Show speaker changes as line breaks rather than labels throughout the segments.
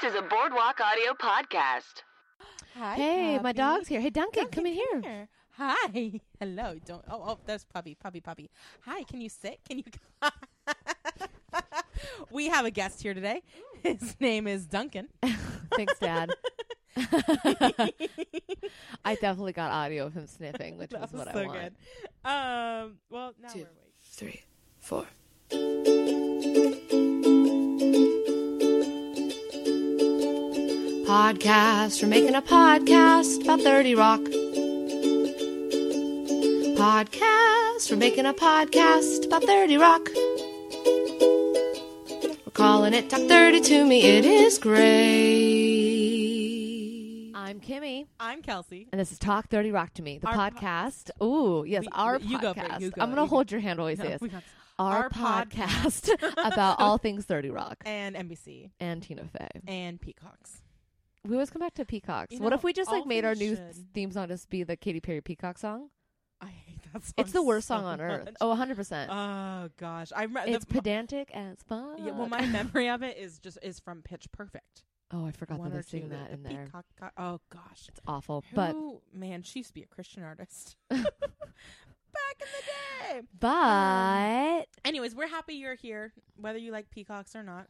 This is a Boardwalk Audio podcast.
Hi,
Hey, my
puppy.
dog's here. Hey, Duncan, come in
Duncan,
here.
Hi. Hello. Don't. Oh, oh, there's puppy, puppy, puppy. Hi. Can you sit? Can you? we have a guest here today. His name is Duncan.
Thanks, Dad. I definitely got audio of him sniffing, which
That
was what
so
I wanted.
good. Um. Well, now
Two.
we're waiting.
three, four. Podcast. We're making a podcast about 30 Rock. Podcast. We're making a podcast about 30 Rock. We're calling it Talk 30 to Me. It is great.
I'm Kimmy,
I'm Kelsey.
and this is Talk 30 Rock to Me, the
Our po-
podcast. Ooh, yes,
We-
our
you
podcast.
go you go,
I'm going to hold your hand while we
No,
say this.
we got-
Our,
our
podcast about all things 30 Rock
and NBC
and Tina Fey.
and Peacocks.
We always come back to Peacocks.
You
what
know,
if we just like made our new
should.
theme song just be the Katy Perry Peacock song?
I hate that song.
It's the worst
so
song on earth.
much.
Oh, 100%.
Oh gosh, I remember.
it's pedantic as fuck.
Yeah, well, my memory of it is just is from Pitch Perfect.
Oh, I forgot
One
that they sing that
the
in there.
Peacock oh gosh,
It's awful. But
man, she used to be a Christian artist back in the day.
but um,
Anyways, we're happy you're here, whether you like peacocks or not.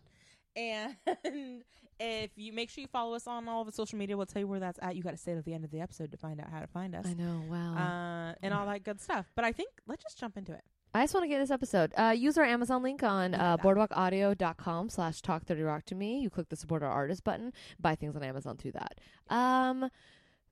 And if you make sure you follow us on all of the social media, we'll tell you where that's at. You got to stay to the end of the episode to find out how to find us.
I know, wow.
Uh, and all that good stuff. But I think let's just jump into it.
I just want to get this episode. Uh, use our Amazon link on uh, boardwalkaudio.com slash talk 30 rock to me. You click the support our artist button, buy things on Amazon through that. Um,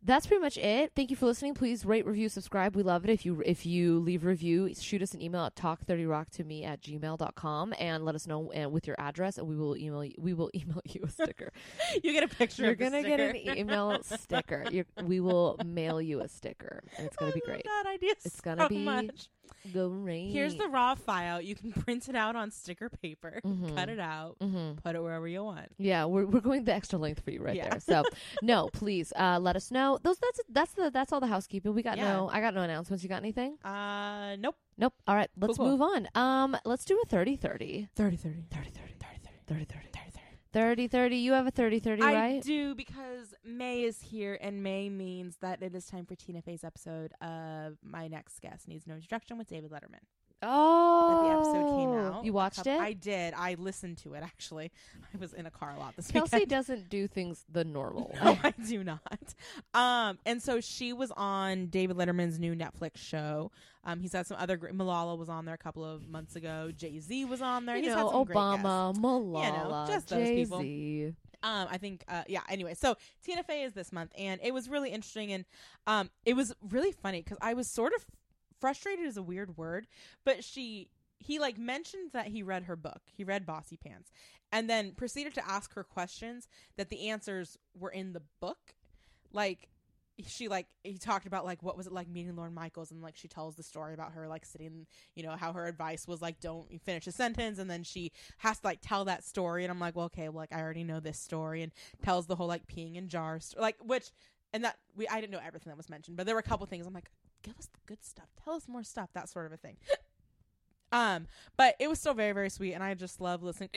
that's pretty much it. Thank you for listening. Please rate, review, subscribe. We love it. If you if you leave a review, shoot us an email at talk30rock to me at gmail.com and let us know uh, with your address and we will email you, we will email you a sticker.
You get a picture.
You're gonna get an email sticker. You're, we will mail you a sticker. And it's gonna
I
be great.
That idea.
It's gonna be
much.
Great.
Here's the raw file. You can print it out on sticker paper,
Mhm.
cut it out,
hmm
put it wherever you want.
Yeah, we're we're going the extra length for you right
Yeah.
there. So no, please uh, let us know. Those that's that's the that's all the housekeeping. We got
Yeah.
no I got no announcements. You got anything?
Uh, nope.
Nope. All right, let's
Cool, cool.
move on. Um, let's do a 30 30.
30 30.
30 30.
30 30.
30 30.
30 30.
30 30. You have a 30 30,
I
right?
do because May is here, and May means that it is time for Tina Fey's episode of My Next Guest Needs No Introduction with David Letterman.
Oh,
That the episode came out.
You watched
couple-
it?
I did. I listened to it actually. I was in a car a lot this
Kelsey
weekend.
doesn't do things the normal
No. I do not. Um, and so she was on David Letterman's new Netflix show. Um, he's had some other great. Malala was on there a couple of months ago. Jay Z was on there.
You
he's
know,
had some great guests.
Obama, Malala,
just those people.
Jay-Z.
Um, I think, uh, yeah. Anyway, so Tina Fey is this month, and it was really interesting, and um, it was really funny because I was sort of frustrated is a weird word, but she he like mentioned that he read her book, he read Bossy Pants, and then proceeded to ask her questions that the answers were in the book, like. She like he talked about like what was it like meeting Lorne Michaels and like she tells the story about her like sitting you know how her advice was like don't finish a sentence and then she has to like tell that story and I'm like well okay well, like I already know this story and tells the whole like peeing in jars like which and that we I didn't know everything that was mentioned but there were a couple things I'm like give us the good stuff. Tell us more stuff that sort of a thing. Um but it was still very very sweet and I just love listening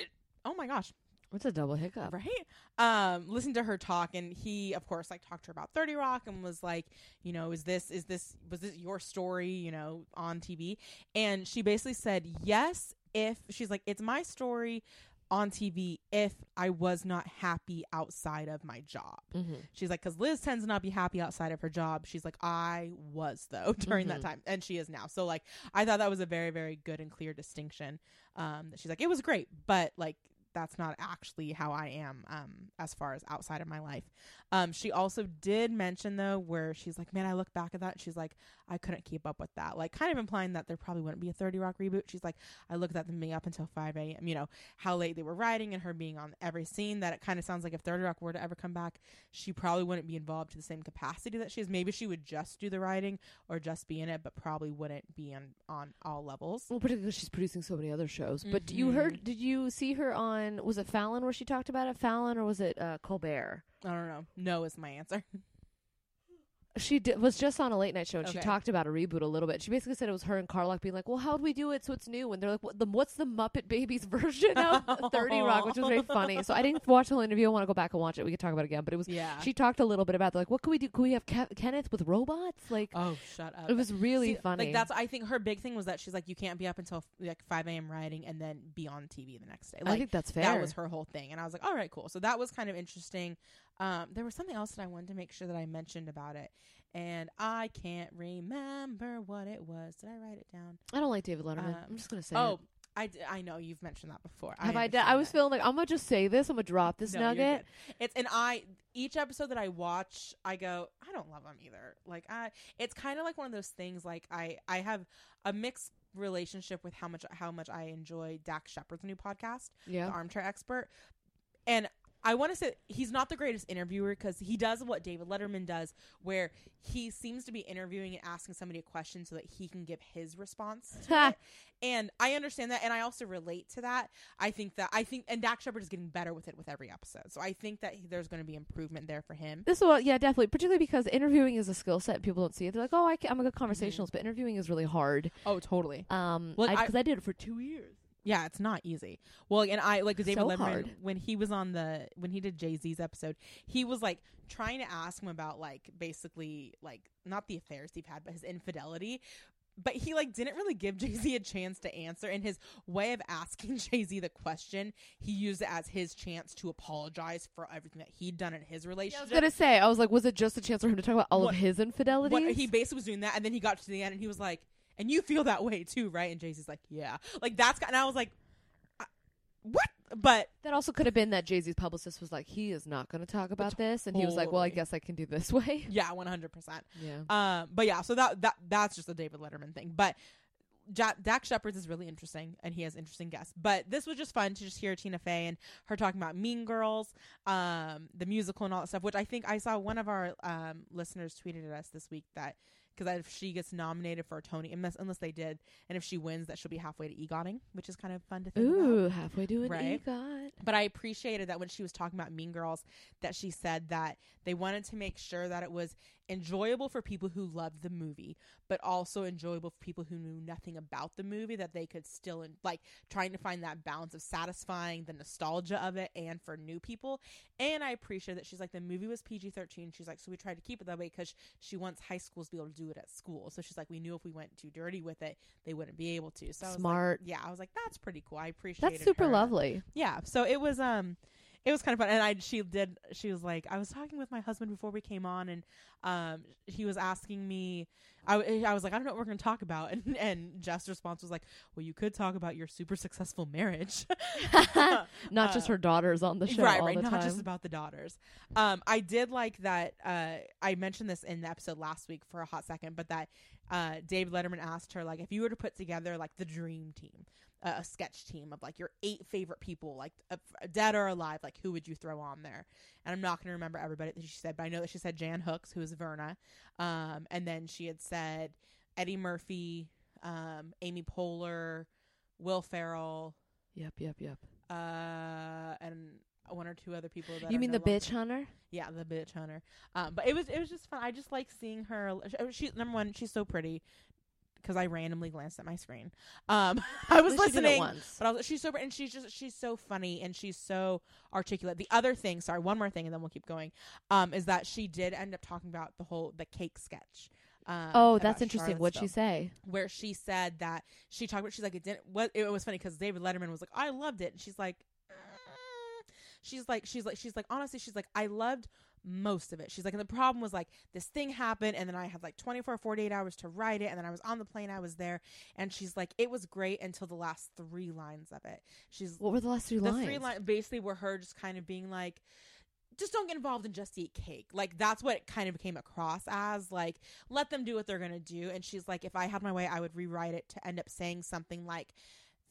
oh my gosh.
What's a double hiccup?
right? Um listen to her talk and he of course like talked to her about 30 rock and was like you know is this is this was this your story you know on tv and she basically said yes if she's like it's my story on tv if i was not happy outside of my job
Mm-hmm.
she's like because liz tends to not be happy outside of her job she's like i was though during that
Mhm.
time and she is now so like i thought that was a very very good and clear distinction um that she's like it was great but like that's not actually how I am um as far as outside of my life. Um she also did mention though where she's like, "Man, I look back at that." and She's like, "I couldn't keep up with that." Like kind of implying that there probably wouldn't be a 30 Rock reboot. She's like, "I looked at them being up until 5 a.m., you know, how late they were writing and her being on every scene that it kind of sounds like if 30 Rock were to ever come back, she probably wouldn't be involved to the same capacity that she is. Maybe she would just do the writing or just be in it, but probably wouldn't be on on all levels.
Well, particularly she's producing so many other shows. But you heard? Did you see her on? Was it Fallon where she talked about it? Fallon or was it uh, Colbert?
I don't know. No is my answer.
She was just on a late night show and she talked about a reboot a little bit. She basically said it was her and Carlock being like, "Well, how do we do it so it's new?" And they're like, what, the, "What's the Muppet Babies version of oh. Thirty Rock?" Which was very funny. So I didn't watch the whole interview. I want to go back and watch it. We could talk about it again. But it was
Yeah.
she talked a little bit about like, what could we do? Could we have Ke- Kenneth with robots? Like,
oh, shut up.
it was really
See,
funny.
Like that's I think her big thing was that she's like you can't be up until like 5 a.m. writing and then be on TV the next day.
I
Like
think that's fair.
that was her whole thing, and I was like, all right, cool. So that was kind of interesting. Um, there was something else that I wanted to make sure that I mentioned about it, and I can't remember what it was. Did I write it down?
I don't like David Letterman.
Um,
I'm just gonna say.
Oh,
it.
I, d- I know you've mentioned that before.
have I? Done? I was
that.
feeling like I'm gonna just say this. I'm gonna drop this
No,
nugget.
It's and I each episode that I watch, I go, I don't love him either. Like I, it's kind of like one of those things. Like I, I have a mixed relationship with how much how much I enjoy Dax Shepard's new podcast,
Yeah.
The Armchair Expert, and I want to say he's not the greatest interviewer because he does what David Letterman does, where he seems to be interviewing and asking somebody a question so that he can give his response. And I understand that, and I also relate to that. I think that I think, and Dax Shepard is getting better with it with every episode. So I think that he- there's going to be improvement there for him.
This is what, yeah, definitely. Particularly because interviewing is a skill set. People don't see it. They're like, "Oh, I I'm a good conversationalist," but interviewing is really hard.
Oh, totally.
Um,
Well,
because
I-
I, did it for two years.
Yeah, it's not easy. Well, and I like David
So
Letterman
hard.
when he was on the when he did Jay Z's episode, he was like trying to ask him about like basically like not the affairs he've had, but his infidelity. But he like didn't really give Jay Z a chance to answer. In his way of asking Jay Z the question, he used it as his chance to apologize for everything that he'd done in his relationship.
I was gonna say, I was like, was it just a chance for him to talk about all
What-
of his infidelities?
what he basically was doing that, and then he got to the end, and he was like, "And you feel that way too, right?" And Jay Z's like, "Yeah." Like that's and I was like, "What?" But
that also could have been that Jay Z's publicist was like, he is not going to talk about this, and he was like, well, I guess I can do this way.
yeah, one hundred percent.
Yeah.
Um, but yeah, so that that that's just a David Letterman thing. But ja- Dax Shepard's is really interesting, and he has interesting guests. But this was just fun to just hear Tina Fey and her talking about Mean Girls, um, the musical and all that stuff. Which I think I saw one of our um listeners tweeted at us this week that because if she gets nominated for a Tony, unless unless they did, and if she wins, that she'll be halfway to EGOTing, which is kind of fun to think about.
Ooh, halfway to an
Right.
EGOT.
But I appreciated that when she was talking about Mean Girls, that she said that they wanted to make sure that it was enjoyable for people who loved the movie, but also enjoyable for people who knew nothing about the movie, that they could still, like, trying to find that balance of satisfying the nostalgia of it and for new people. And I appreciate that she's like, the movie was PG 13. She's like, so we tried to keep it that way because she wants high schools to be able to do it at school. So she's like, we knew if we went too dirty with it, they wouldn't be able to. So I was like,
Smart.
yeah, I was like, that's pretty cool. I appreciate
That's super
her
lovely.
yeah so it was um it was kind of fun and i she did she was like i was talking with my husband before we came on and um he was asking me i, w- I was like i don't know what we're going to talk about and and jeff's response was like well you could talk about your super successful marriage
Not just
Uh,
her daughters on the show
right
all
right
the
not
time.
just about the daughters um i did like that uh i mentioned this in the episode last week for a hot second but that uh david letterman asked her like if you were to put together like the dream team uh, a sketch team of like your eight favorite people like uh, dead or alive like who would you throw on there and i'm not going to remember everybody that she said but i know that she said jan hooks who is verna um and then she had said eddie murphy um amy poehler will ferrell
Yep, yep, yep.
uh, and one or two other people. That
You mean
no
the bitch hunter?
Yeah, the bitch hunter. Um, but it was it was just fun. I just like seeing her. She number one, she's so pretty because I randomly glanced at my screen. Um, I was
At least she did it
listening,
once.
but I was, she's so and she's just she's so funny and she's so articulate. The other thing, sorry, one more thing, and then we'll keep going. Um, is that she did end up talking about the whole the cake sketch. Um,
Oh, that's interesting. What'd she say?
where she said that she talked about she's like it didn't what it was funny because David Letterman was like I loved it and she's like "Mm." she's like she's like she's like honestly she's like I loved most of it. She's like and the problem was like this thing happened and then I had like 24 48 hours to write it and then I was on the plane I was there and she's like it was great until the last three lines of it. She's
What were the last three
the
lines?
three line basically were her just kind of being like just don't get involved and just eat cake. Like that's what it kind of came across as like let them do what they're gonna do. And she's like if i had my way i would rewrite it to end up saying something like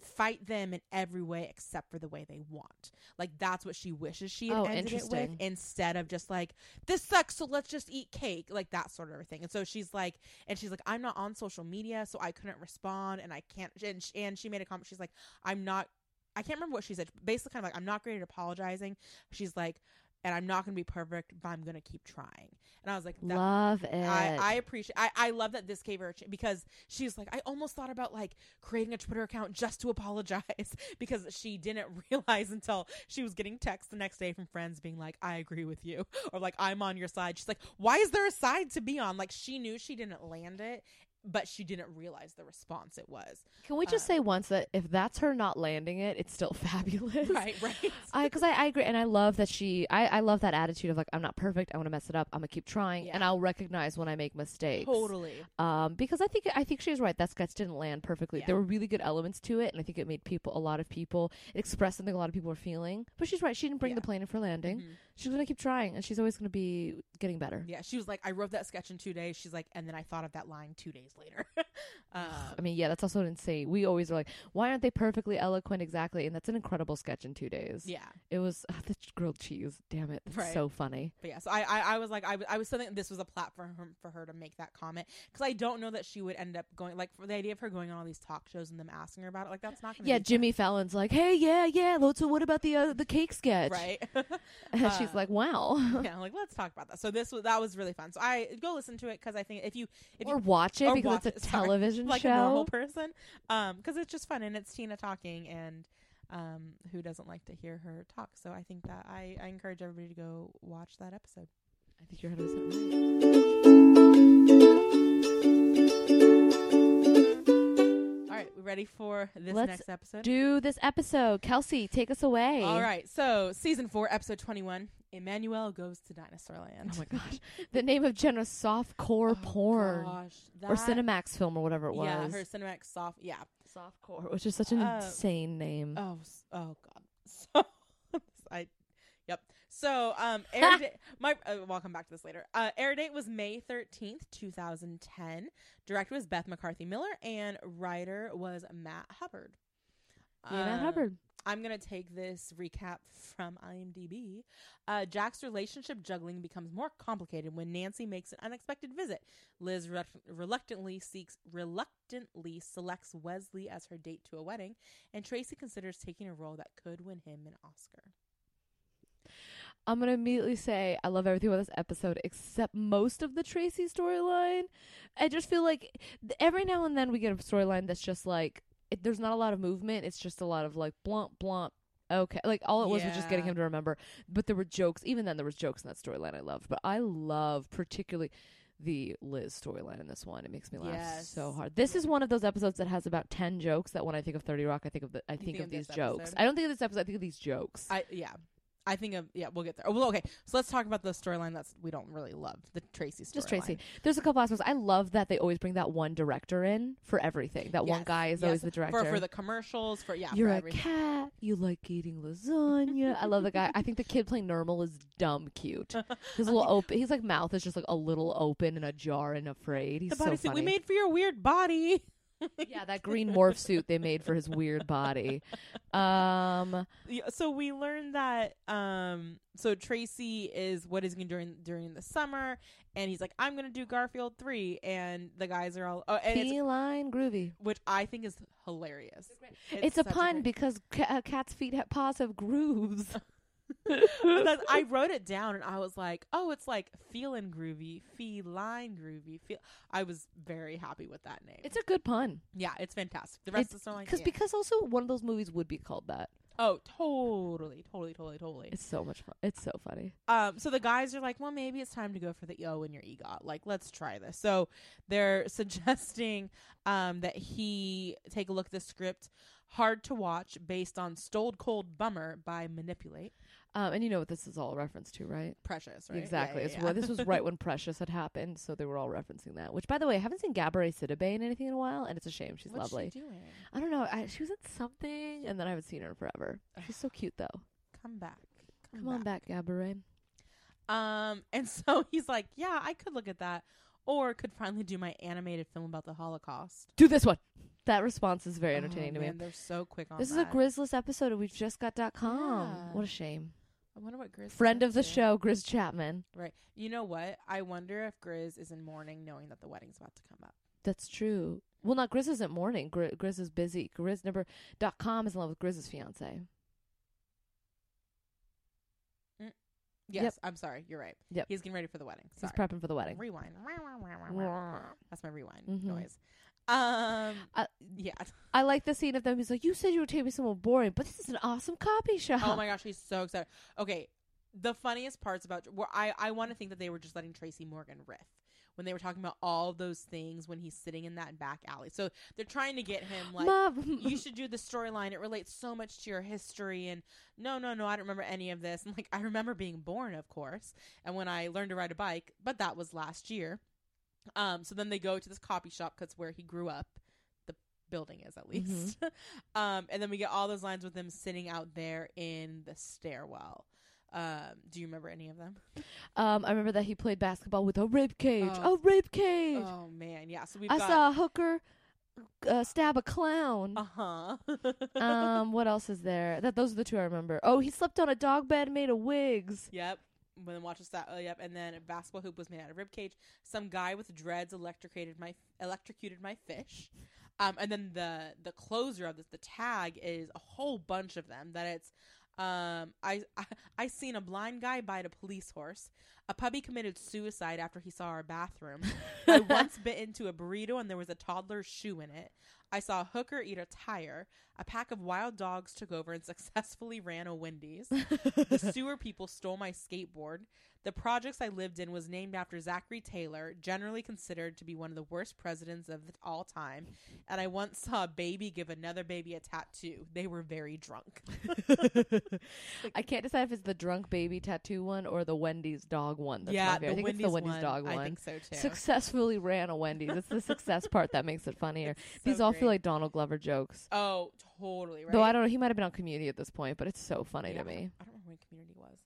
fight them in every way except for the way they want like that's what she wishes she had
Oh,
ended it with instead of just like this sucks so let's just eat cake like that sort of thing and so she's like and she's like i'm not on social media so i couldn't respond and i can't and, sh- and she made a comment she's like i'm not I can't remember what she said. Basically, kind of like, I'm not great at apologizing. She's like, and I'm not going to be perfect, but I'm going to keep trying. And I was like,
Love it.
I, I appreciate I, I love that this gave her a ch- because she's like I almost thought about like creating a Twitter account just to apologize because she didn't realize until she was getting texts the next day from friends being like I agree with you or like I'm on your side. She's like why is there a side to be on? Like she knew she didn't land it but she didn't realize the response it was.
Can we just
uh,
say once that if that's her not landing it, it's still fabulous.
Right, right.
Because I, I agree and I love that she I, I love that attitude of like I'm not perfect I want to mess it up I'm gonna keep trying and I'll recognize when I make mistakes
totally.
um because I think I think she's right that sketch didn't land perfectly
Yeah.
there were really good elements to it and I think it made people a lot of people it expressed something a lot of people were feeling but she's right she didn't bring
Yeah.
the plane in for landing
Mhm.
She's gonna keep trying and she's always gonna be getting better
Yeah, she was like, I wrote that sketch in two days. She's like, and then I thought of that line two days later. um,
I mean yeah that's also insane we always are like why aren't they perfectly eloquent exactly and that's an incredible sketch in two days
yeah,
it was uh, the grilled cheese damn it that's
Right.
so funny
but yeah. So I, I, I was like, I, was- I was thinking this was a platform for her, for her to make that comment because I don't know that she would end up going like for the idea of her going on all these talk shows and them asking her about it. Like that's not. Gonna
Yeah,
be
Jimmy Fallon's like, "Hey, yeah, yeah, lo- so what about the uh, the cake sketch?"
Right.
And she's
Uh,
like, "Wow."
yeah. Like let's talk about that. So this was that was really fun. So I go listen to it because I think if you if
or
you
watch it
or
because
watch
it's a
it, sorry.
television
like
show.
a normal person, um, because it's just fun and it's Tina talking and. Um, who doesn't like to hear her talk? So I think that I, I encourage everybody to go watch that episode.
I think you're 100 right.
All right, we ready for this
Let's
next episode?
Do this episode, Kelsey. Take us away.
All right, so season four, episode twenty-one. Emmanuel goes to Dinosaur Land.
Oh my gosh, the name of Jenna's softcore
Oh,
porn
gosh,
or Cinemax film or whatever it was.
Yeah, her Cinemax soft. Yeah.
softcore, which is such an
Uh,
insane name.
Oh, oh God. So I, yep. So um, air date. My uh, we'll come back to this later. Uh, air date was May thirteenth, two thousand ten. Director was Beth McCarthy Miller, and writer was Matt Hubbard.
yeah, Matt
Uh,
Hubbard.
I'm gonna take this recap from IMDb. Uh, Jack's relationship juggling becomes more complicated when Nancy makes an unexpected visit. Liz re- reluctantly seeks reluctantly selects Wesley as her date to a wedding, and Tracy considers taking a role that could win him an Oscar.
I'm gonna immediately say I love everything about this episode except most of the Tracy storyline. I just feel like every now and then we get a storyline that's just like it, there's not a lot of movement. It's just a lot of like blump blump. Okay, like all it was was just getting him to remember. But there were jokes. Even then, there was jokes in that storyline I loved. But I love particularly the Liz storyline in this one. It makes me laugh so hard. This is one of those episodes that has about ten jokes. That when I think of Thirty Rock, I think of the I think,
think
of
of
these jokes.
episode?
I don't think of this episode. I think of these jokes.
I yeah. I think of yeah, we'll get there. Oh, well, okay, so let's talk about the storyline that's we don't really love the Tracy storyline.
Just Tracy. There's a couple aspects. I love that they always bring that one director in for everything. That one
Yes,
guy is
yes.
always the director.
for for the commercials for yeah.
You're
for
a
everything.
cat. You like eating lasagna. I love the guy. I think the kid playing Normal is dumb cute. His little open. He's like mouth is just like a little open and ajar and afraid. He's
the
so
bodysuit
funny.
we made for your weird body.
Yeah, that green morph suit they made for his weird body. Um,
Yeah, so we learned that um so Tracy is what is going during during the summer and he's like I'm going to do Garfield 3 and the guys are all oh, and it's,
feline groovy.
which I think is hilarious.
It's, a pun
great-
because ca- uh, cat's feet have paws have grooves.
I wrote it down and I was like, "Oh, it's like feeling groovy, feline groovy." Feel I was very happy with that name.
it's a good pun.
yeah, it's fantastic. The rest of the storyline
Because
yeah.
because also one of those movies would be called that.
Oh, totally, totally, totally, totally.
It's so much fun. It's so funny.
Um, so the guys are like, well, maybe it's time to go for the O in your EGOT. Like, let's try this. So they're suggesting um, that he take a look at the script, hard to watch, based on Stoled Cold Bummer by Manipulate.
Um, and you know what this is all a reference to, right?
Precious, right?
Exactly.
Yeah, yeah,
where this was right when Precious had happened, so they were all referencing that. Which, by the way, I haven't seen Gabourey Sidibe in anything in a while, and it's a shame. She's
What's
lovely.
she doing?
I don't know. I, she was in something, and then I haven't seen her in forever. She's so cute, though.
Come back.
Come on back, Gabourey.
Um, and so he's like, yeah, I could look at that, or could finally do my animated film about the Holocaust.
Do this one. That response is very entertaining
oh,
to me.
They're so quick on
This is a Grizzless episode, and we've just got dot .com.
Yeah.
What a shame.
I wonder what Grizz
Friend of the
to.
show, Grizz Chapman.
Right. You know what? I wonder if Grizz is in mourning knowing that the wedding's about to come up.
That's true. Well, not Grizz isn't mourning. Gri- Grizz is busy. Grizz number dot com is in love with Grizz's fiance.
Yes,
Yep.
I'm sorry. You're right.
Yep.
He's getting ready for the wedding.
He's prepping for the wedding.
Rewind. That's my rewind
Mhm.
noise. Um.
Uh,
yeah.
I like the scene of them. He's like, "You said you would take me somewhere boring, but this is an awesome copy shop."
Oh my gosh, he's so excited. Okay, the funniest parts about where I I want to think that they were just letting Tracy Morgan riff when they were talking about all those things when he's sitting in that back alley. So they're trying to get him like.
Mom,
you should do the storyline. It relates so much to your history. And no, no, no, I don't remember any of this. And like, I remember being born, of course, and when I learned to ride a bike, but that was last year. Um, so then they go to this copy shop because where he grew up, the building is at least. um, and then we get all those lines with them sitting out there in the stairwell. Um, do you remember any of them?
um, I remember that he played basketball with a rib cage.
Oh.
A rib cage.
Oh man, yeah. So we've
I
got.
saw a hooker uh, stab a clown.
Uh huh.
um, what else is there? That those are the two I remember. Oh, he slept on a dog bed made of wigs.
Yep. Then watch us that. Oh, yep. And then a basketball hoop was made out of rib cage. Some guy with dreads electrocuted my electrocuted my fish. Um, and then the the closer of this, the tag is a whole bunch of them. That it's um, I, I I seen a blind guy bite a police horse. A puppy committed suicide after he saw our bathroom. I once bit into a burrito and there was a toddler's shoe in it. I saw a hooker eat a tire. A pack of wild dogs took over and successfully ran a Wendy's. sewer people stole my skateboard. The projects I lived in was named after Zachary Taylor, generally considered to be one of the worst presidents of all time. And I once saw a baby give another baby a tattoo. They were very drunk.
I can't decide if it's the drunk baby tattoo one or the Wendy's dog one. That's my
yeah,
favorite.
the
I think
Wendy's,
it's the Wendy's
one,
dog one.
I think so too.
Successfully ran a Wendy's. It's the success part that makes it funnier.
It's
These
so
all feel like Donald Glover jokes.
Oh, totally. Right.
Though I don't know, he might have been on Community at this point, but it's so funny
Yeah,
to me.
I don't when Community was.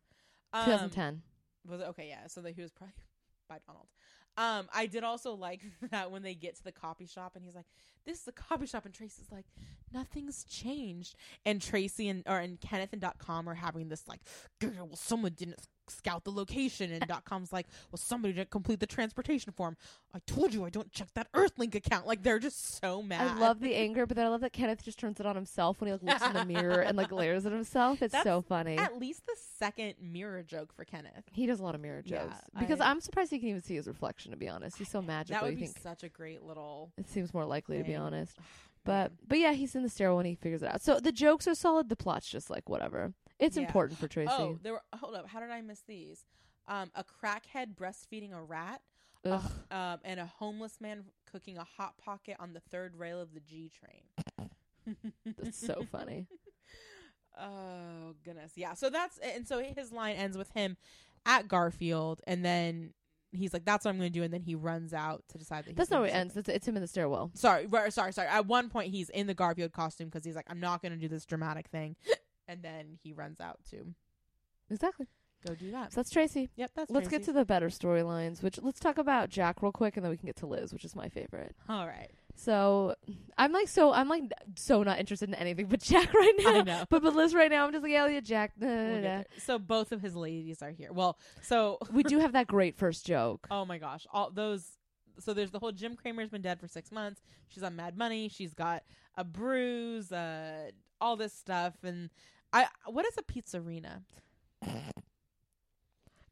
Um,
2010.
Was it okay? Yeah. So that he was probably by Donald. Um, I did also like that when they get to the copy shop and he's like, "This is the copy shop," and Tracy's like, "Nothing's changed." And Tracy and or and Kenneth and dot com are having this like, "Grr, "Well, someone didn't scout the location," and dot com's like, "Well, somebody didn't complete the transportation form." I told you I don't check that Earthlink account. Like they're just so mad.
I love the anger, but then I love that Kenneth just turns it on himself when he like looks in the mirror and like glares at himself. It's
That's
so funny.
at least the second mirror joke for Kenneth.
He does a lot of mirror
Yeah,
jokes because
I-
I'm surprised he can even see his reflection. To be honest, he's so magical.
That would be
think
such a great little.
it seems more likely to be honest. But but yeah, he's in the stairwell and he figures it out. So the jokes are solid. The plot's just like whatever. It's
Yeah.
important for Tracy.
Oh, there were. Hold up. How did I miss these? Um, a crackhead breastfeeding a rat, um, and a homeless man cooking a hot pocket on the third rail of the G train.
That's so funny.
Oh goodness, yeah. So that's and so his line ends with him at Garfield, and then he's like, "That's what I'm going to do," and then he runs out to decide that. he's
That's not where it ends. It's, it's him in the stairwell.
Sorry, sorry, sorry. At one point, he's in the Garfield costume because he's like, "I'm not going to do this dramatic thing," and then he runs out to
Exactly.
go do that.
So that's Tracy.
Yep, that's.
let's get to the better storylines. Which let's talk about Jack real quick, and then we can get to Liz, which is my favorite.
All right.
So I'm like so I'm like so not interested in anything but Jack right now.
I know.
But but Liz right now, I'm just like Elliot Jack. da, da,
We'll
da,
get
da.
there. So both of his ladies are here. Well, so
We do have that great first joke.
oh my gosh, all those. So there's the whole Jim Cramer's been dead for six months. She's on Mad Money. She's got a bruise, uh, all this stuff, and I. What is a pizzerina?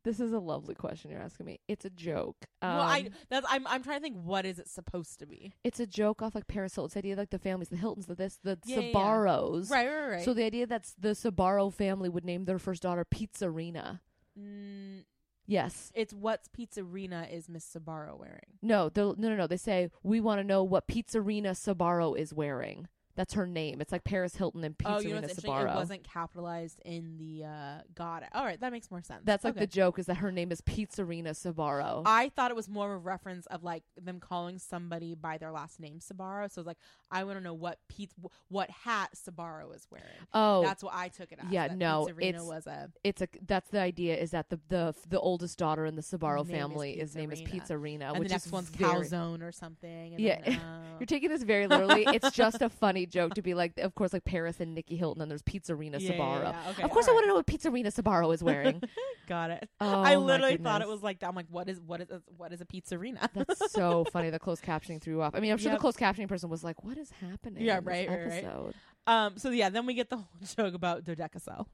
This is a lovely question you're asking me. It's a joke. Um,
well, I that's I'm I'm trying to think what is it supposed to be?
it's a joke off like Paris Hilton's idea, like the families, the Hiltons, the this, the
Yeah, yeah, yeah.
Sbarros.
Right, right, right.
So the idea that the Sbarro family would name their first daughter Pizzerina.
mm,
Yes.
it's what's pizzerina is Miss Sbarro wearing?
No, no, no, no. They say we want to know what Pizzerina Sbarro is wearing. That's her name. It's like Paris Hilton and Pizzerina
oh, you know what's interesting?
Sbarro.
It wasn't capitalized in the. uh it. All right, that makes more sense.
That's like
Okay.
the joke is that her name is Pizzerina Sbarro.
I thought it was more of a reference of like them calling somebody by their last name Sbarro. So it's like I want to know what pizza, what hat Sbarro is wearing.
oh,
That's what I took it as.
yeah, no,
Pizzerina
it's-
was a
it's a that's the idea is that the the the oldest daughter in the Sbarro
Name is
family is name is
Pizzerina. And
which
the next
is
one's
very,
calzone or something. And
Yeah.
then, uh,
You're taking this very literally. it's just a funny joke to be like, of course, like Paris and Nikki Hilton, and there's Pizzerina
yeah, yeah,
Sbarro.
yeah, okay,
of course, I want to know what Pizzerina Sbarro is wearing.
Got it.
Oh,
I literally thought it was like that. I'm like, what is what is what is a pizzerina?
That's so funny. The closed captioning threw off. I mean, I'm sure
Yep.
the closed captioning person was like, "What is happening?"
Yeah,
in this
right, right, right. um. So yeah, then we get the whole joke about dodecacel.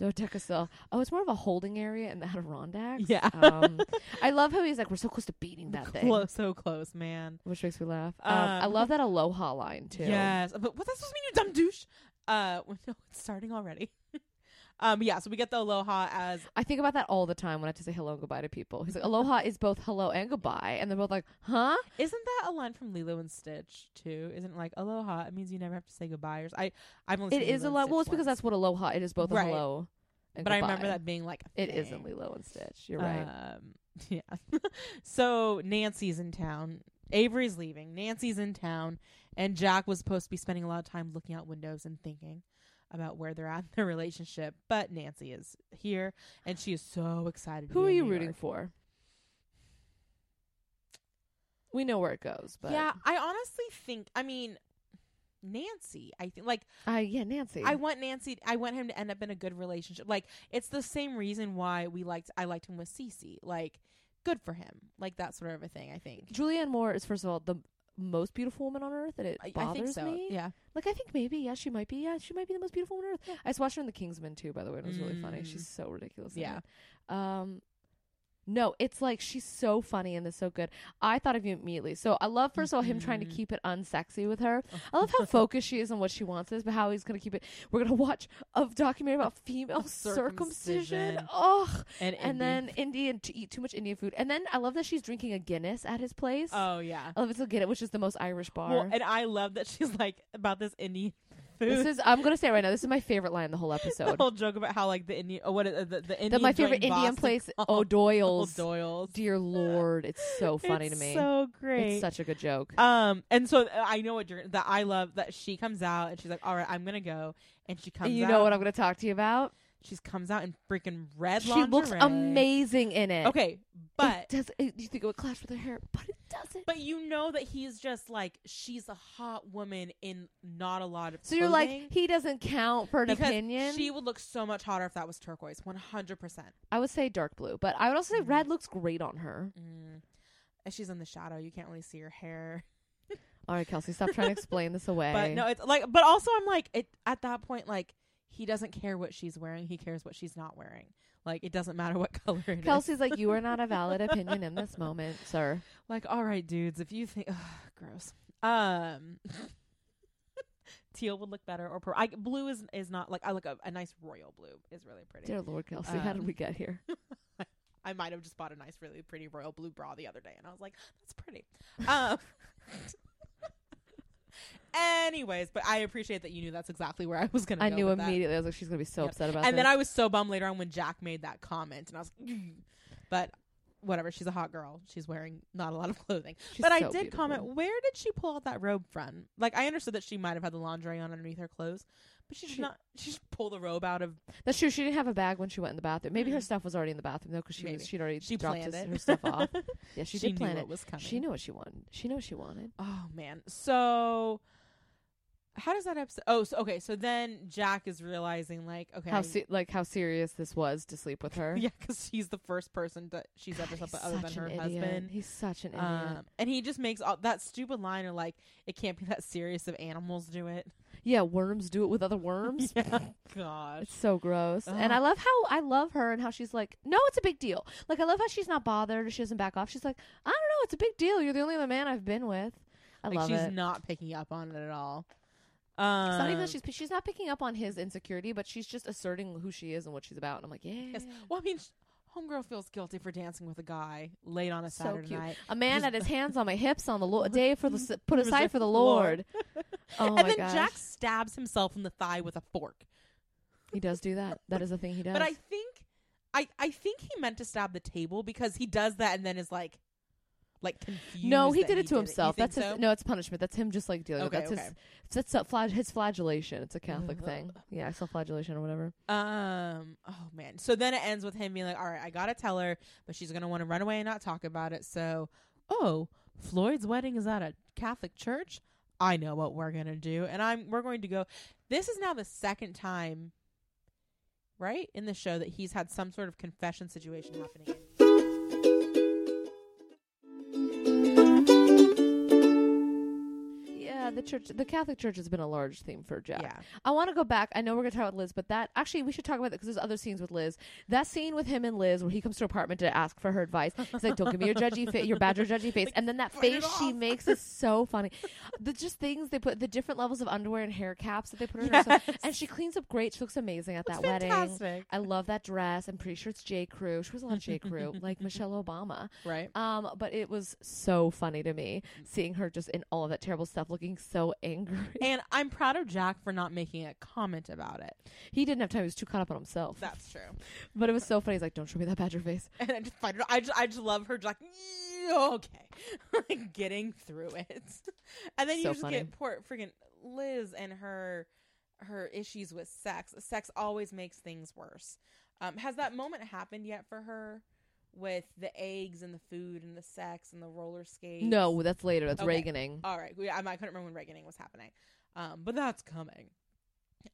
Dodeca still. Oh, it's more of a holding area in the Adirondacks.
Yeah.
Um, I love how he's like, we're so close to beating that thing,
Close, so close, man.
which makes me laugh. Um, I
Um,
love that Aloha line too.
Yes, but what supposed to mean, you dumb douche? Uh, no, it's starting already. Um, yeah. So we get the aloha as
I think about that all the time when I have to say hello and goodbye to people. He's like, Aloha is both hello and goodbye, and they're both like, huh?
Isn't that a line from Lilo and Stitch too? Isn't it like aloha? It means you never have to say goodbye. Or I've only
it is a lot. Well, it's
Stitch
because
once.
that's what Aloha. It is both
Right.
a hello. And
But I remember that being like a
It isn't. Lilo and Stitch. You're right.
Um, yeah. so Nancy's in town. Avery's leaving. Nancy's in town, and Jack was supposed to be spending a lot of time looking out windows and thinking about where they're at in their relationship. But Nancy is here, and she is so excited. to
Who are you
New
rooting
York.
for? We know where it goes, but
Yeah, I honestly think. I mean, Nancy. I think like
I yeah, Nancy.
I want Nancy. I want him to end up in a good relationship. Like it's the same reason why we liked. I liked him with Cece. Like good for him. Like that sort of a thing. I think.
Julianne Moore is first of all the most beautiful woman on earth, and it
I, I
bothers
think so.
me.
Yeah.
Like I think maybe yeah, she might be. Yeah, she might be the most beautiful woman on earth. I just watched her in The Kingsman too, by the way. and It was really funny.
Mm.
She's so ridiculous.
Yeah.
Um. No, it's like she's so funny and this so good. I thought of you immediately. So I love first of all him trying to
Mhm.
keep it unsexy with her. I love how focused she is on what she wants is, but how he's gonna keep it. We're gonna watch a documentary about female circumcision.
Circumcision.
Ugh.
And
And then Indian to eat too much Indian food. And then I love that she's drinking a Guinness at his place.
oh yeah.
I love it's a Guinness, which is the most Irish bar.
Well, and I love that she's like about this Indian food.
this is I'm gonna say it right now. This is my favorite line in the whole
the
episode.
whole joke about how like the Indian, oh, what is- the the Indian
That my favorite Indian place, O'Doyle's.
Doyle's.
Dear Lord, it's so funny
It's
to me.
So great.
It's such a good joke.
Um, and so uh, I know what you're. That I love that she comes out and she's like, "All right, I'm gonna go," and she comes.
And you
out,
know what I'm gonna talk to you about?
She comes out in freaking red.
She looks amazing in it.
Okay, but
it does it, you think it would clash with her hair, but doesn't.
but you know that he's just like she's a hot woman in not a lot of.
so you're like, he doesn't count for an
because
opinion.
She would look so much hotter if that was turquoise. One hundred percent.
I would say dark blue, but I would also say
Mhm.
red looks great on her.
Mm. And she's in the shadow. You can't really see her hair.
All right, Kelsey, stop trying to explain this away.
But no, it's like. But also, I'm like, it at that point, like he doesn't care what she's wearing. He cares what she's not wearing. Like it doesn't matter what color it is.
Kelsey's like, you are not a valid opinion in this moment, sir.
Like, all right, dudes, if you think, ugh, gross. Um, teal would look better, or pur- I, blue is is not like I look a, a nice royal blue is really pretty.
Dear Lord, Kelsey, how did
Um,
we get here?
I might have just bought a nice, really pretty royal blue bra the other day, and I was like, that's pretty. Um. Anyways, but I appreciate that you knew that's exactly where I was gonna.
I
go
knew
with that.
immediately. I was like, she's gonna be so
Yep.
upset about that.
And
this.
then I was so bummed later on when Jack made that comment, and I was like, "Mm." but whatever. She's a hot girl. She's wearing not a lot of clothing.
She's
but I did
beautiful.
comment, where did she pull out that robe from? Like, I understood that she might have had the lingerie on underneath her clothes, but she did
She-
not. She just pulled the robe out of.
That's true. She didn't have a bag when she went in the bathroom. Maybe her
Mm.
stuff was already in the bathroom though, because she
Maybe.
was she'd already
She
dropped his, her stuff off. Yeah, she,
she
did plan it.
was coming.
She knew what she wanted. She knew what she wanted.
Oh man. So. How does that episode? Oh, so, okay. So then Jack is realizing, like, okay,
How se- like how serious this was to sleep with her.
yeah, because he's the first person that she's ever slept with other than her
idiot.
husband.
He's such an idiot.
Um, and he just makes all that stupid line of like, it can't be that serious if animals do it.
yeah, worms do it with other worms.
yeah. Gosh.
It's so gross. And I love how I love her and how she's like, no, it's a big deal. Like I love how she's not bothered. She doesn't back off. She's like, I don't know, it's a big deal. You're the only other man I've been with. I
like
love
she's
it.
She's not picking up on it at all. Um,
it's not even that she's she's not picking up on his insecurity, but she's just asserting who she is and what she's about. And I'm like, yeah,
Yes. Well, I mean, homegirl feels guilty for dancing with a guy late on a
So
Saturday
cute.
night.
a man had his hands on my hips on the day for the put aside for the
the Lord.
Oh
and then
gosh.
Jack stabs himself in the thigh with a fork.
he does do that. That is a thing he does.
But I think, I I think he meant to stab the table because he does that and then is like, like confused.
no, he did it to himself. That's his,
so?
no, it's punishment. That's him just like dealing
Okay,
with. That's
okay.
his. That's a flag, his flagellation. It's a Catholic thing. Yeah, self-flagellation or whatever.
Um. Oh man. So then it ends with him being like, "All right, I gotta tell her, but she's gonna want to run away and not talk about it." So, oh, Floyd's wedding is at a Catholic church. I know what we're gonna do, and I'm we're going to go. This is now the second time, right, in the show that he's had some sort of confession situation happening.
The church, the Catholic Church has been a large theme for Jack.
Yeah.
I want to go back. I know we're gonna talk about Liz, but that actually we should talk about that because there's other scenes with Liz. That scene with him and Liz, where he comes to her apartment to ask for her advice. He's like, "Don't give me your judgy face, your badger judgy face," and then that face she makes is so funny. The just things they put, the different levels of underwear and hair caps that they put on her in, are so-
Yes.
and she cleans up great. She looks amazing at
It's
that wedding.
fantastic.
I love that dress. I'm pretty sure it's J. Crew. She was a lot of J. Crew, like Michelle Obama.
Right.
Um, but it was so funny to me seeing her just in all of that terrible stuff, looking so angry.
And I'm proud of Jack for not making a comment about it.
He didn't have time; he was too caught up on himself.
That's true.
But it was so funny. He's like, "Don't show me that badger face."
And I just find it. I just, I just love her. Like, okay, like getting through it. And then you
So
just
funny.
get poor freaking Liz and her her issues with sex. Sex always makes things worse. Um, has that moment happened yet for her with the eggs and the food and the sex and the roller skates?
No, that's later. That's
Okay.
Reaganing.
All right. I, I couldn't remember when Reaganing was happening. Um, but that's coming.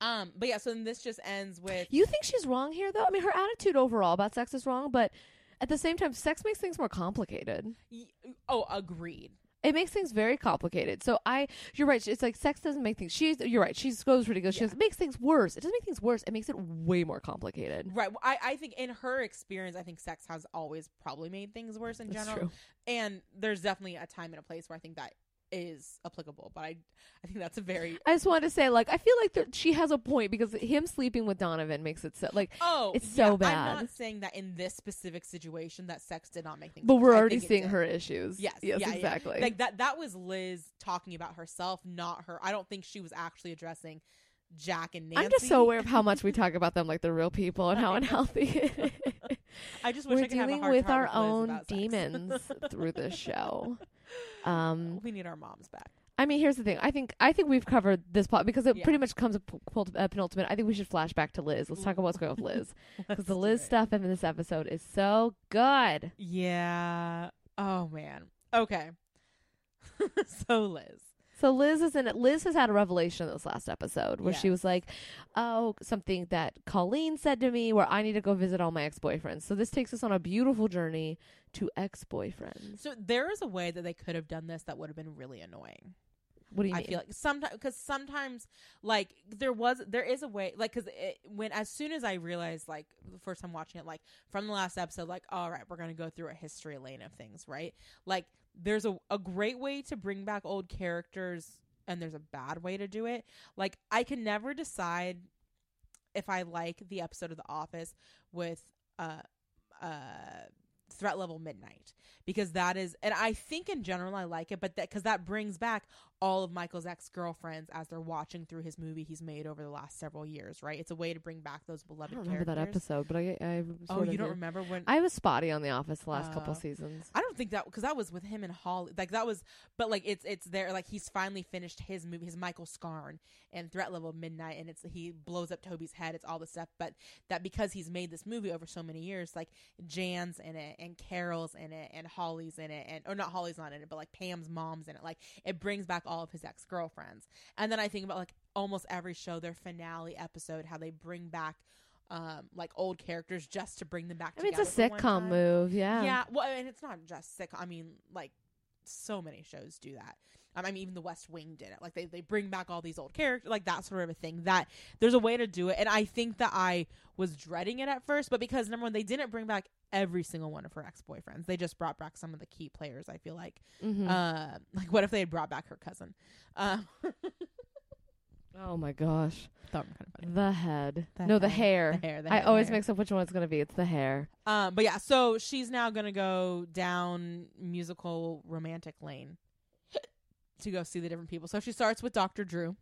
Um, but yeah, so then this just ends with
You think she's wrong here, though? I mean, her attitude overall about sex is wrong, but at the same time, sex makes things more complicated.
y- oh, agreed.
It makes things very complicated. So I, you're right. It's like sex doesn't make things. She's, you're right. She goes ridiculous. She goes, it makes things worse. It doesn't make things worse. It makes it way more complicated.
Right. Well, I, I think in her experience, I think sex has always probably made things worse in
That's
general.
true.
And there's definitely a time and a place where I think that is applicable. But I, I think that's a very
I just wanted to say, like, I feel like there, she has a point because him sleeping with Donovan makes it so, like,
oh,
It's
yeah,
so bad I'm
not saying that in this specific situation that sex did not make things.
but
worse.
we're already seeing her issues.
Yes.
Yes,
yeah, yeah.
exactly.
Like that. That was Liz talking about herself, not her. I don't think she was actually addressing Jack and Nancy.
I'm just so aware of how much we talk about them like they're real people and how unhealthy.
I just wish
We're
I could have a
dealing with our own demons through this show. Um,
we need our moms back.
I mean, here's the thing. I think I think we've covered this plot because it
Yeah.
pretty much comes up uh, penultimate. I think we should flash back to Liz. Let's talk about what's going on with Liz because the Liz stuff in this episode is so good.
Yeah. Oh man. Okay. so Liz.
So Liz is in it. Liz has had a revelation in this last episode where she
Yes.
was like, "Oh, something that Colleen said to me, where I need to go visit all my ex boyfriends." So this takes us on a beautiful journey to ex boyfriends.
So there is a way that they could have done this that would have been really annoying.
What do you
I
mean?
feel like sometimes because sometimes like there was there is a way like because when as soon as I realized like the first time watching it like from the last episode like all right we're gonna go through a history lane of things right like there's a a great way to bring back old characters and there's a bad way to do it. Like I can never decide if I like the episode of The Office with uh uh threat level midnight because that is and i think in general i like it but that because that brings back all of michael's ex-girlfriends as they're watching through his movie he's made over the last several years right it's a way to bring back those
I
beloved
don't remember that
characters.
episode, but I, I
oh you don't
do.
remember when
I was spotty on The Office the last couple
Oh.
seasons.
I don't think that because that was with him and Holly. Like that was, but like it's it's there. Like he's finally finished his movie, his Michael Scarn and Threat Level Midnight, and it's he blows up Toby's head. It's all the stuff, but that because he's made this movie over so many years, like Jan's in it and Carol's in it and Holly's in it, and or not Holly's not in it, but like Pam's mom's in it. Like it brings back all of his ex girlfriends, and then I think about like almost every show, their finale episode, how they bring back. Um, like old characters just to bring them back.
I mean, it's a
together for one
sitcom move, yeah.
Yeah, well, and it's not just sick. I mean, like so many shows do that. Um, I mean, even The West Wing did it. Like they they bring back all these old characters, like that sort of a thing. That there's a way to do it, and I think that I was dreading it at first, but because number one, they didn't bring back every single one of her ex boyfriends. They just brought back some of the key players. I feel like,
Mhm.
uh, like what if they had brought back her cousin? Um,
oh my gosh,
thought kind of
the head.
The
no, the
hair.
hair.
The hair. The
I
hair,
always
hair.
mix up which one it's gonna be. It's the hair.
Um, but yeah, so she's now gonna go down musical romantic lane to go see the different people. So she starts with Dr. Drew.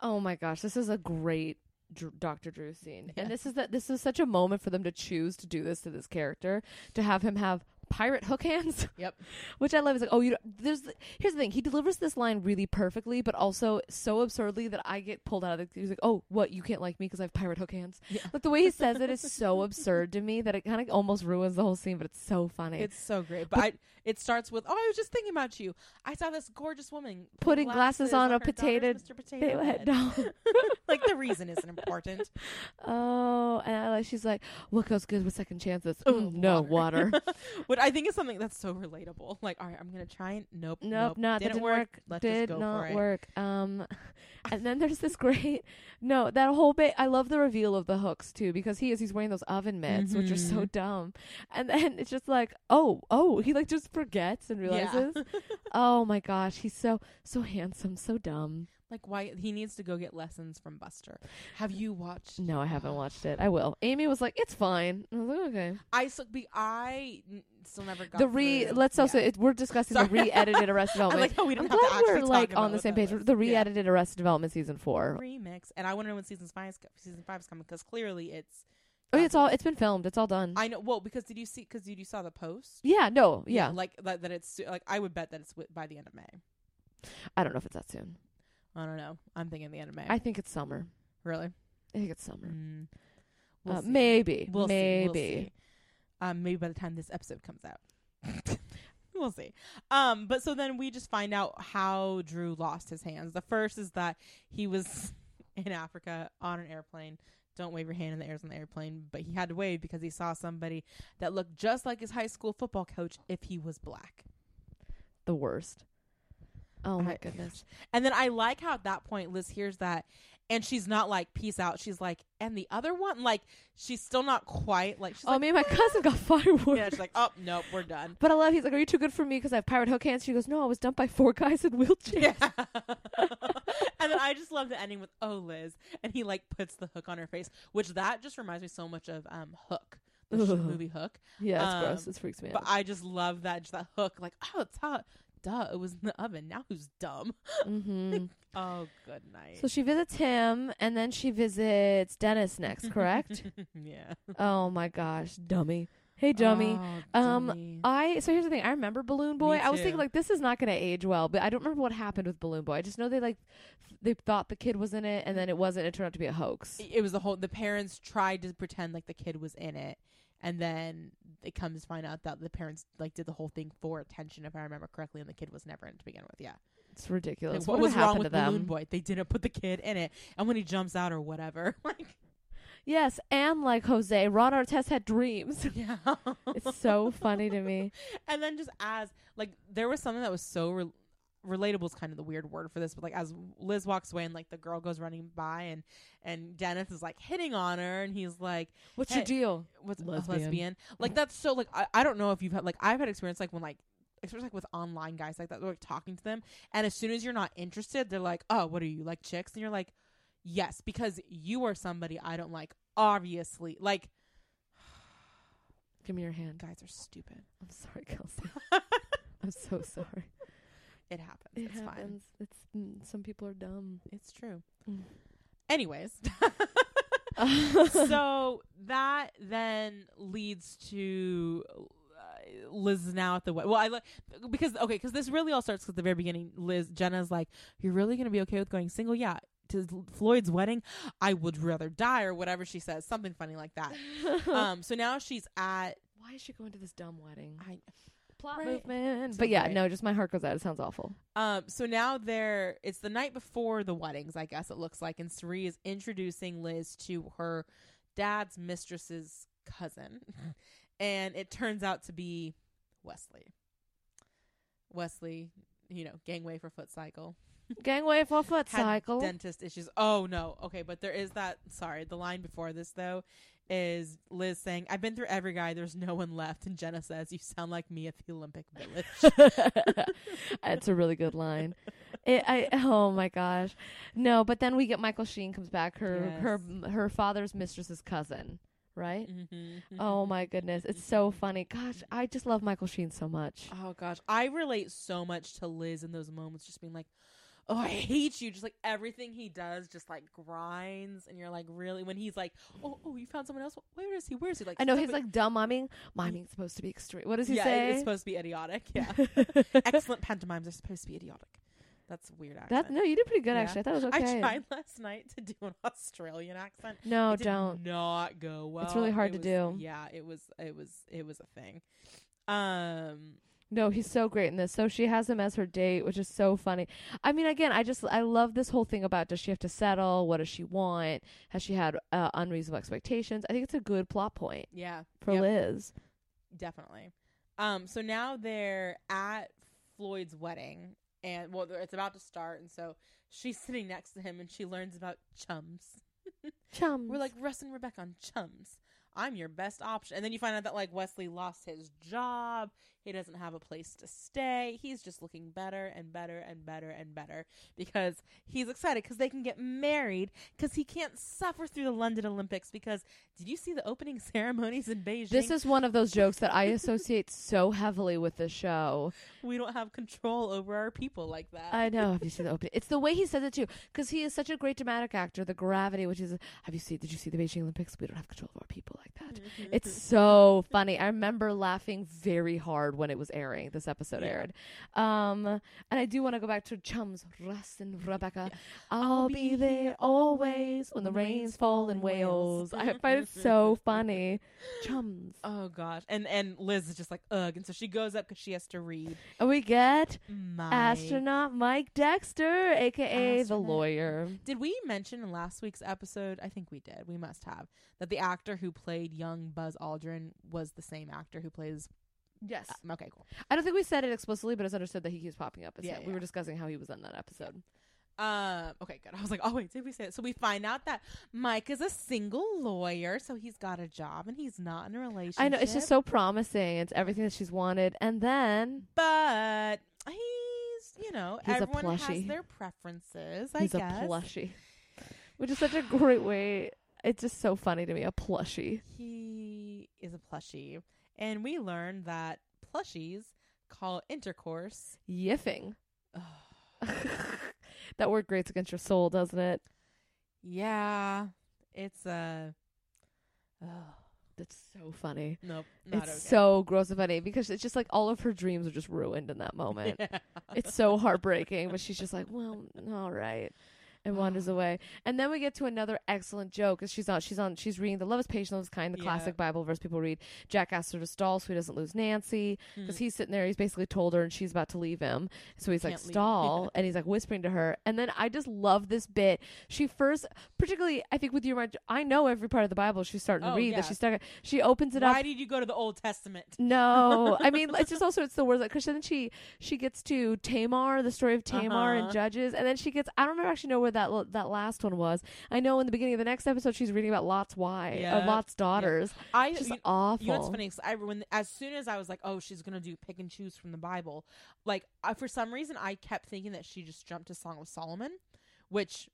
Oh my gosh, this is a great Dr- Dr. Drew scene,
Yeah.
and this is that this is such a moment for them to choose to do this to this character to have him have pirate hook hands.
Yep.
Which I love. Is like, oh, you. Don't, there's. the- Here's the thing. He delivers this line really perfectly, but also so absurdly that I get pulled out of the. He's like, oh, what? You can't like me because I have pirate hook hands.
Yeah.
Like the way he says it is so absurd to me that it kind of almost ruins the whole scene. But it's so funny.
It's so great. But, I, it starts with, oh, I was just thinking about you. I saw this gorgeous woman put
Putting glasses on a potato-
Mr. Potato Head.
doll.
like the reason isn't important.
Oh, and I like she's like, what goes good with second chances? Mm, no water.
What I think it's something that's so relatable. Like, all right, I'm gonna try and nope,
Nope, not that
didn't
didn't work.
Let's
did
just go
not
for it.
work. Um, and then there's this great no that whole bit. I love the reveal of the hooks too because he is he's wearing those oven mitts, which are so
Mhm.
dumb. And then it's just like, oh, oh, he like just forgets and realizes.
Yeah.
oh my gosh, he's so so handsome, so dumb.
like, why he needs to go get lessons from Buster. Have you watched?
No, I haven't watched it. I will. Amy was like, it's fine. I was like, okay.
I so, be, I still never got
The re.
through-
Let's also.
yeah.
It, we're discussing the
Sorry.
re-edited Arrested
I
Development.
like how we
I'm
don't have to
glad we're like on the same page.
was.
The re-edited Arrested Development season four.
remix, and I want to know when season five season five is coming because clearly it's.
Oh, it's all. It's been filmed. It's all done.
I know. Well, because did you see? Because you saw the post.
yeah. No. Yeah.
like that. That it's like I would bet that it's by the end of May.
I don't know if it's that soon.
I don't know. I'm thinking the end of May.
I think it's summer.
really.
I think it's summer.
Mm.
uh,
We'll see.
maybe.
We'll
maybe.
see. We'll see. Um, maybe by the time this episode comes out. we'll see. Um, but so then we just find out how Drew lost his hands. The first is that he was in Africa on an airplane. Don't wave your hand in the air on the airplane, but he had to wave because he saw somebody that looked just like his high school football coach if he was black.
The worst. Oh my
I-
goodness.
And then I like how at that point Liz hears that and she's not like peace out. She's like, and the other one, like she's still not quite like she's
oh,
like,
me and my cousin got fireworks.
yeah, she's like, oh nope, we're done.
But I love. He's like, "Are you too good for me because I have pirate hook hands?" She goes, "No, I was dumped by four guys in wheelchairs."
Yeah. and then I just love the ending with oh Liz, and he like puts the hook on her face, which that just reminds me so much of um Hook, the movie Hook.
Yeah, it's
Um,
gross. It freaks me out. But.
I just love that just that hook, like oh it's hot, duh, it was in the oven. Now who's dumb?
mm-hmm.
Oh good night.
So she visits him, and then she visits Dennis next. Correct?
yeah.
oh my gosh, dummy. Hey, dummy.
Oh,
Um,
dummy.
I so here's the thing. I remember Balloon Boy. I was thinking like this is not going to age well, but I don't remember what happened with Balloon Boy. I just know they like they thought the kid was in it, and then it wasn't. It turned out to be a hoax.
it was the whole the parents tried to pretend like the kid was in it and then it comes to find out that the parents like did the whole thing for attention if i remember correctly and the kid was never in to begin with yeah
It's ridiculous.
Like, what,
what
was
happened
wrong
to
with
them?
balloon boy they didn't put the kid in it and when he jumps out or whatever like
Yes, and like Jose, Ron Artest had dreams.
yeah
it's so funny to me.
and then just as like there was something that was so re- relatable is kind of the weird word for this but like as liz walks away and like the girl goes running by and and dennis is like hitting on her and he's like
What's
Hey,
your deal?
what's
Lesbian.
lesbian. lesbian. Like that's so like I, I don't know if you've had like I've had experience like when like especially like with online guys like that they're like talking to them and as soon as you're not interested they're like oh what are you like chicks and you're like yes because you are somebody I don't like obviously like
Give me your hand.
guys are stupid
I'm sorry, Kelsey. I'm so sorry.
It happens
It
it's fine
happens. It's mm, some people are dumb.
it's true
Mm.
anyways so that then leads to uh, Liz is now at the wedding. Well, I like because okay, because this really all starts at the very beginning. Liz Jenna's like, "You're really gonna be okay with going single?" Yeah. To Floyd's wedding, I would rather die, or whatever she says, something funny like that. um, so now she's at.
Why is she going to this dumb wedding?
I,
Plot
Right.
movement. But yeah, no, just my heart goes out. It sounds awful.
um, so now they're. It's the night before the weddings, I guess it looks like, and Sari is introducing Liz to her dad's mistress's cousin, and it turns out to be Wesley. Wesley, you know, gangway for foot cycle.
Gangway for foot
Had
cycle.
dentist issues. Oh no. Okay, but there is that sorry, the line before this though is Liz saying, I've been through every guy, there's no one left and Jenna says, You sound like me at the Olympic Village.
It's a really good line. It, I oh my gosh, no. But then we get Michael Sheen comes back. Her her her father's mistress's cousin, right?
Mhm.
Oh my goodness, it's so funny. Gosh, I just love Michael Sheen so much.
Oh gosh. I relate so much to Liz in those moments, just being like, Oh, I hate you. Just like everything he does just like grinds and you're like, really when he's like, Oh, oh, you found someone else? Where is he? Where is he? Like
I know he's like dumb miming. Miming's supposed to be extreme. What does he
yeah,
say?
it's supposed to be idiotic. Yeah. Excellent pantomimes are supposed to be idiotic. That's weird accent.
that no, you did pretty good
Yeah.
actually. I thought it was okay.
I tried last night to do an Australian accent.
No,
it did
don't.
not go well.
It's really hard
It
to
was-
do.
Yeah, it was. It was. It was a thing. Um.
No, he's so great in this. So she has him as her date, which is so funny. I mean, again, I just I love this whole thing about does she have to settle? What does she want? Has she had uh, unreasonable expectations? I think it's a good plot point
Yeah,
for
Yep.
Liz.
definitely. Um, so now they're at Floyd's wedding, and well, it's about to start, and so she's sitting next to him, and she learns about chums.
Chums.
We're like Russ and Rebecca on chums. I'm your best option. And then you find out that like Wesley lost his job. He doesn't have a place to stay. He's just looking better and better and better and better because he's excited because they can get married because he can't suffer through the London Olympics because did you see the opening ceremonies in Beijing?
This is one of those jokes that I associate so heavily with the show.
we don't have control over our people like that.
I know. Have you seen the opening? It's the way he says it too, because he is such a great dramatic actor. The gravity, which is, have you seen? Did you see the Beijing Olympics? We don't have control of our people like that. It's so funny. I remember laughing very hard when it was airing. This episode
Yeah.
aired, um, and I do want to go back to chums Russ and Rebecca. I'll,
I'll
be
be
there always when the rains fall in Wales. I find it so funny. Chums.
Oh gosh, and and Liz is just like ugh, and so she goes up because she has to read.
And we get
My
astronaut Mike Dexter, aka the lawyer.
Did we mention in last week's episode? I think we did. We must have that the actor who played young Buzz Aldrin was the same actor who plays.
Yes.
uh, okay, cool.
I don't think we said it explicitly, but it's understood that he keeps popping up as
Yeah,
him. We
yeah.
were discussing how he was in that episode.
Um. Okay, good. I was like, oh wait, did we say it? So we find out that Mike is a single lawyer, so he's got a job and he's not in a relationship.
I know it's just so promising. It's everything that she's wanted, and then
but he's you know
He's
everyone has their preferences. I
he's
guess.
a plushie, which is such a great way. It's just so funny to me. A plushie.
He is a plushie, and we learned that plushies call intercourse.
Yiffing. that word grates against your soul, doesn't it?
Yeah, it's a. Uh,
That's so funny.
nope, not
it's
okay.
so gross and funny because it's just like all of her dreams are just ruined in that moment. it's so heartbreaking, but she's just like, well, all right. And wanders away, and then we get to another excellent joke. As she's on, she's on, she's reading "The Love Is Patient, Love Is Kind," the
Yeah.
classic Bible verse people read. Jack asks her to stall so he doesn't lose Nancy, because
Mm.
he's sitting there. He's basically told her, and she's about to leave him. So he's like,
Can't leave.
"Stall," and he's like whispering to her. And then I just love this bit. She first, particularly, I think with your Raj, I know every part of the Bible she's starting to
Oh,
read.
yeah.
That she's stuck. She opens it up.
Why did you go to the Old Testament?
No, I mean it's just also it's the words that because then she she gets to Tamar, the story of Tamar
Uh-huh.
and Judges, and then she gets I don't remember actually know where that that last one was. I know in the beginning of the next episode she's reading about Lot's wife
Yeah.
or Lot's daughters.
I
just awful.
You know what's funny? I when as soon as I was like, oh, she's gonna do pick and choose from the Bible, like I, for some reason I kept thinking that she just jumped to Song of Solomon, which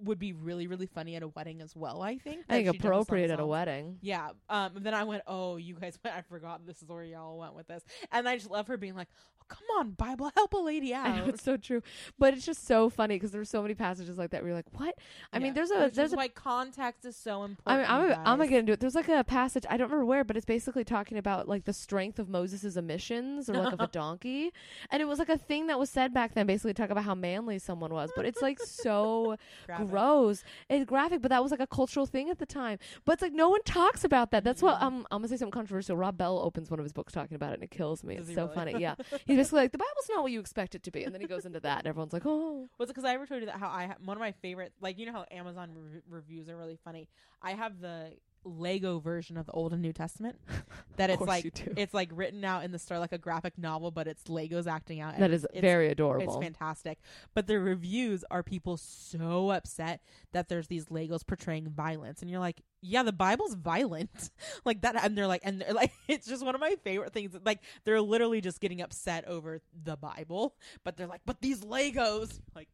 would be really really funny at a wedding as well. I think.
I think
that she jumped to Song of
appropriate at a wedding.
Yeah. Um. then I went, oh, you guys. I forgot this is where y'all went with this, and I just love her being like, come on, Bible, help a lady out.
I know it's so true, but it's just so funny because there's so many passages like that where you're like, what? I mean, there's a
Which
there's
is
a
why context is so
I
important.
mean, I'm, I'm gonna get into it. There's like a passage I don't remember where, but it's basically talking about like the strength of Moses' emissions or like of a donkey, and it was like a thing that was said back then, basically talk about how manly someone was. But it's like so gross. It's graphic, but that was like a cultural thing at the time. But it's like no one talks about that. That's what um, I'm gonna say something controversial. Rob Bell opens one of his books talking about it, and it kills me.
Does
it's so
really?
funny. Yeah, he's basically like the Bible's not what you expect it to be, and then he goes into that, and everyone's like, oh.
Was it because I ever told you that how I ha- one of my favorite like you know how Amazon re- reviews are really funny. I have the Lego version of the Old and New Testament that it's
course
like
you do.
it's like written out in the store like a graphic novel, but it's Legos acting out. and
That is
it's-
very adorable.
It's fantastic. But the reviews are people so upset that there's these Legos portraying violence. And you're like, yeah, the Bible's violent. like that. And they're like, and they're like, it's just one of my favorite things. Like, they're literally just getting upset over the Bible. But they're like, but these Legos. Like,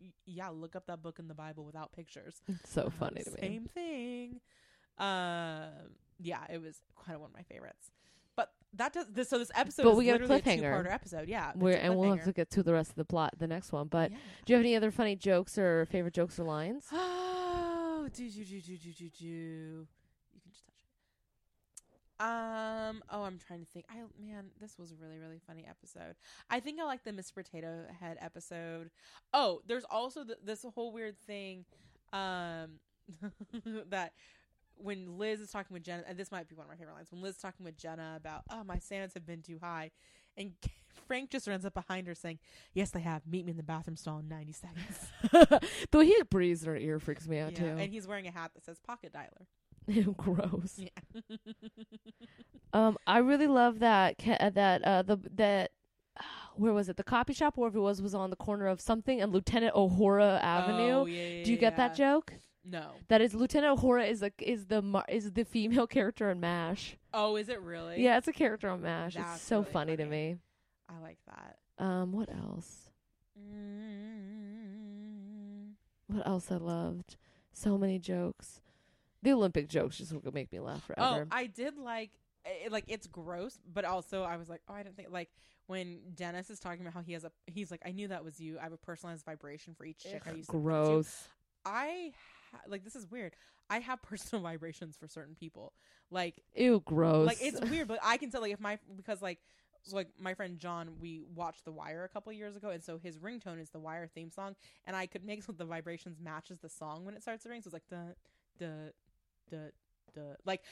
y- yeah, look up that book in the Bible without pictures.
It's so funny to me.
Same thing. Um, yeah, it was kind of one of my favorites. But that does this. So this episode,
But
is
we get a cliffhanger.
two-parter episode. Yeah,
We're, and we'll have to get to the rest of the plot, the next one. But
Yeah.
do you have any other funny jokes or favorite jokes or lines?
Oh, do do do do do do do. You can just touch it. Um. Oh, I'm trying to think. I man, this was a really really funny episode. I think I like the Miss Potato Head episode. Oh, there's also th- this whole weird thing, um, that when Liz is talking with Jenna, and this might be one of my favorite lines. When Liz is talking with Jenna about, oh, my standards have been too high, and Frank just runs up behind her saying, "Yes, they have. Meet me in the bathroom stall in ninety seconds."
the way he breathes in her ear freaks me out
yeah,
too.
and he's wearing a hat that says "pocket dialer."
Gross.
Yeah.
Um, I really love that ca- uh, that uh the that where was it? The copy shop, wherever it was, was on the corner of something and Lieutenant Uhura Avenue.
Oh, yeah,
Do you get that joke?
No.
That is Lieutenant Uhura is a is the is the female character in Mash.
Oh, is it really?
Yeah, it's a character on Mash.
That's
it's so
really
funny, to me.
I like that.
Um, what else?
Mm.
What else I loved? So many jokes. The Olympic jokes just would make me laugh forever.
Oh,
forever.
I did like it, like it's gross, but also I was like, oh, I didn't think like when Dennis is talking about how he has a he's like, I knew that was you. I have a personalized vibration for each chick I used to put.
Gross.
I ha- like this is weird. I have personal vibrations for certain people. Like
Ew, gross.
like it's weird, but I can tell like if my because like so like my friend John, we watched The Wire a couple years ago, and so his ringtone is the Wire theme song, and I could make so the vibrations matches the song when it starts to ring. So it's like the the the the like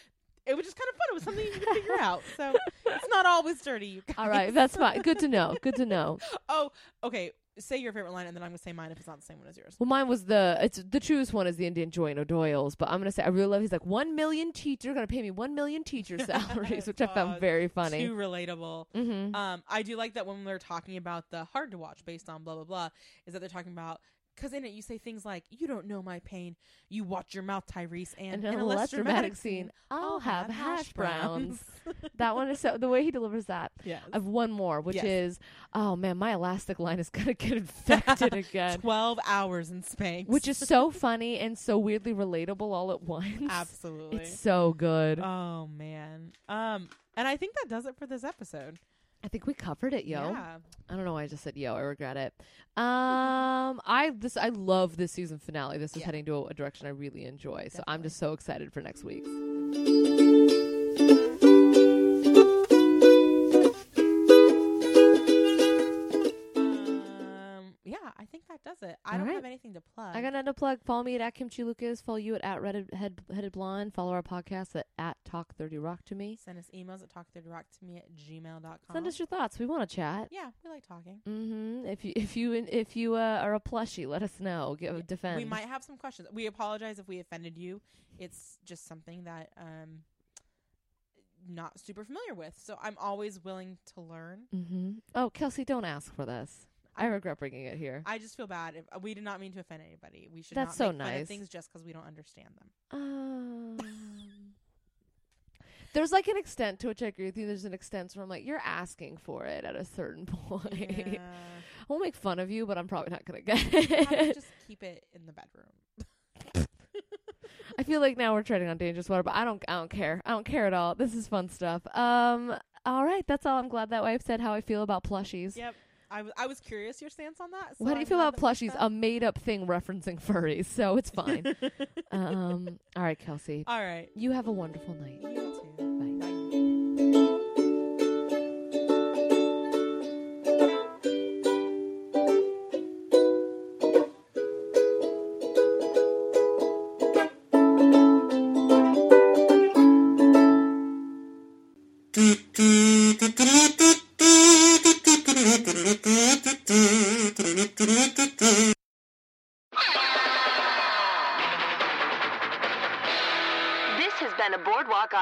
it was just kind of fun. It was something you could figure out. So it's not always dirty.
All right, that's fine. Good to know. Good to know.
oh, okay. Say your favorite line, and then I'm gonna say mine if it's not the same one as yours.
Well, mine was the it's the truest one is the Indian Joint O'Doyle's, but I'm gonna say I really love. He's like one million teacher gonna pay me one million teacher salaries, which I
Oh,
found very funny.
Too relatable.
Mm-hmm.
Um, I do like that when we are talking about the hard to watch based on blah blah blah, is that they're talking about because in it you say things like "You don't know my pain, you watch your mouth, Tyrese," and,
and in a less dramatic scene, I'll have hash browns. that one is so the way he delivers that.
yes.
I've one more, which
Yes.
is oh man, my elastic line is gonna get infected again.
Twelve hours in Spanx,
Which is so funny and so weirdly relatable all at once.
absolutely.
It's so good.
oh man. Um, and I think that does it for this episode.
I think we covered it, yo.
Yeah.
I don't know why I just said yo. I regret it. Um, I this I love this season finale. This is
Yeah.
heading to a, a direction I really enjoy. So I'm just so excited for next week's.
That does it. I
All
don't
right.
have anything to plug.
I got another plug. Follow me at, at Kimchi Lucas. Follow you at, at Redded, head, Headed Blonde. Follow our podcast at, at Talk 30 Rock to me.
Send us emails at talkthirdrock to me at gmail.com.
Send us your thoughts. We want to chat.
Yeah, we like talking.
Mm-hmm. If you if you if you uh, are a plushie, let us know. Give defend.
We might have some questions. We apologize if we offended you. It's just something that um not super familiar with. So I'm always willing to learn.
Mm-hmm. Oh, Kelsey, don't ask for this. I regret bringing it here.
I just feel bad if we did not mean to offend anybody. We should
That's
not
so
make fun of things just because we don't understand them.
Um, there's like an extent to which I agree with you. There's an extent where I'm like, you're asking for it at a certain point.
Yeah.
I won't make fun of you, but I'm probably not gonna get it.
just keep it in the bedroom.
I feel like now we're treading on dangerous water, but I don't. I don't care. I don't care at all. This is fun stuff. Um. All right, that's all. I'm glad that I've said how I feel about plushies.
Yep. I was I was curious your stance on that. so
How do you
I'm
feel
glad
about
that we
plushies? A made up thing referencing furries, so it's fine. um. All right, Kelsey.
All right.
You have a wonderful night.
You too.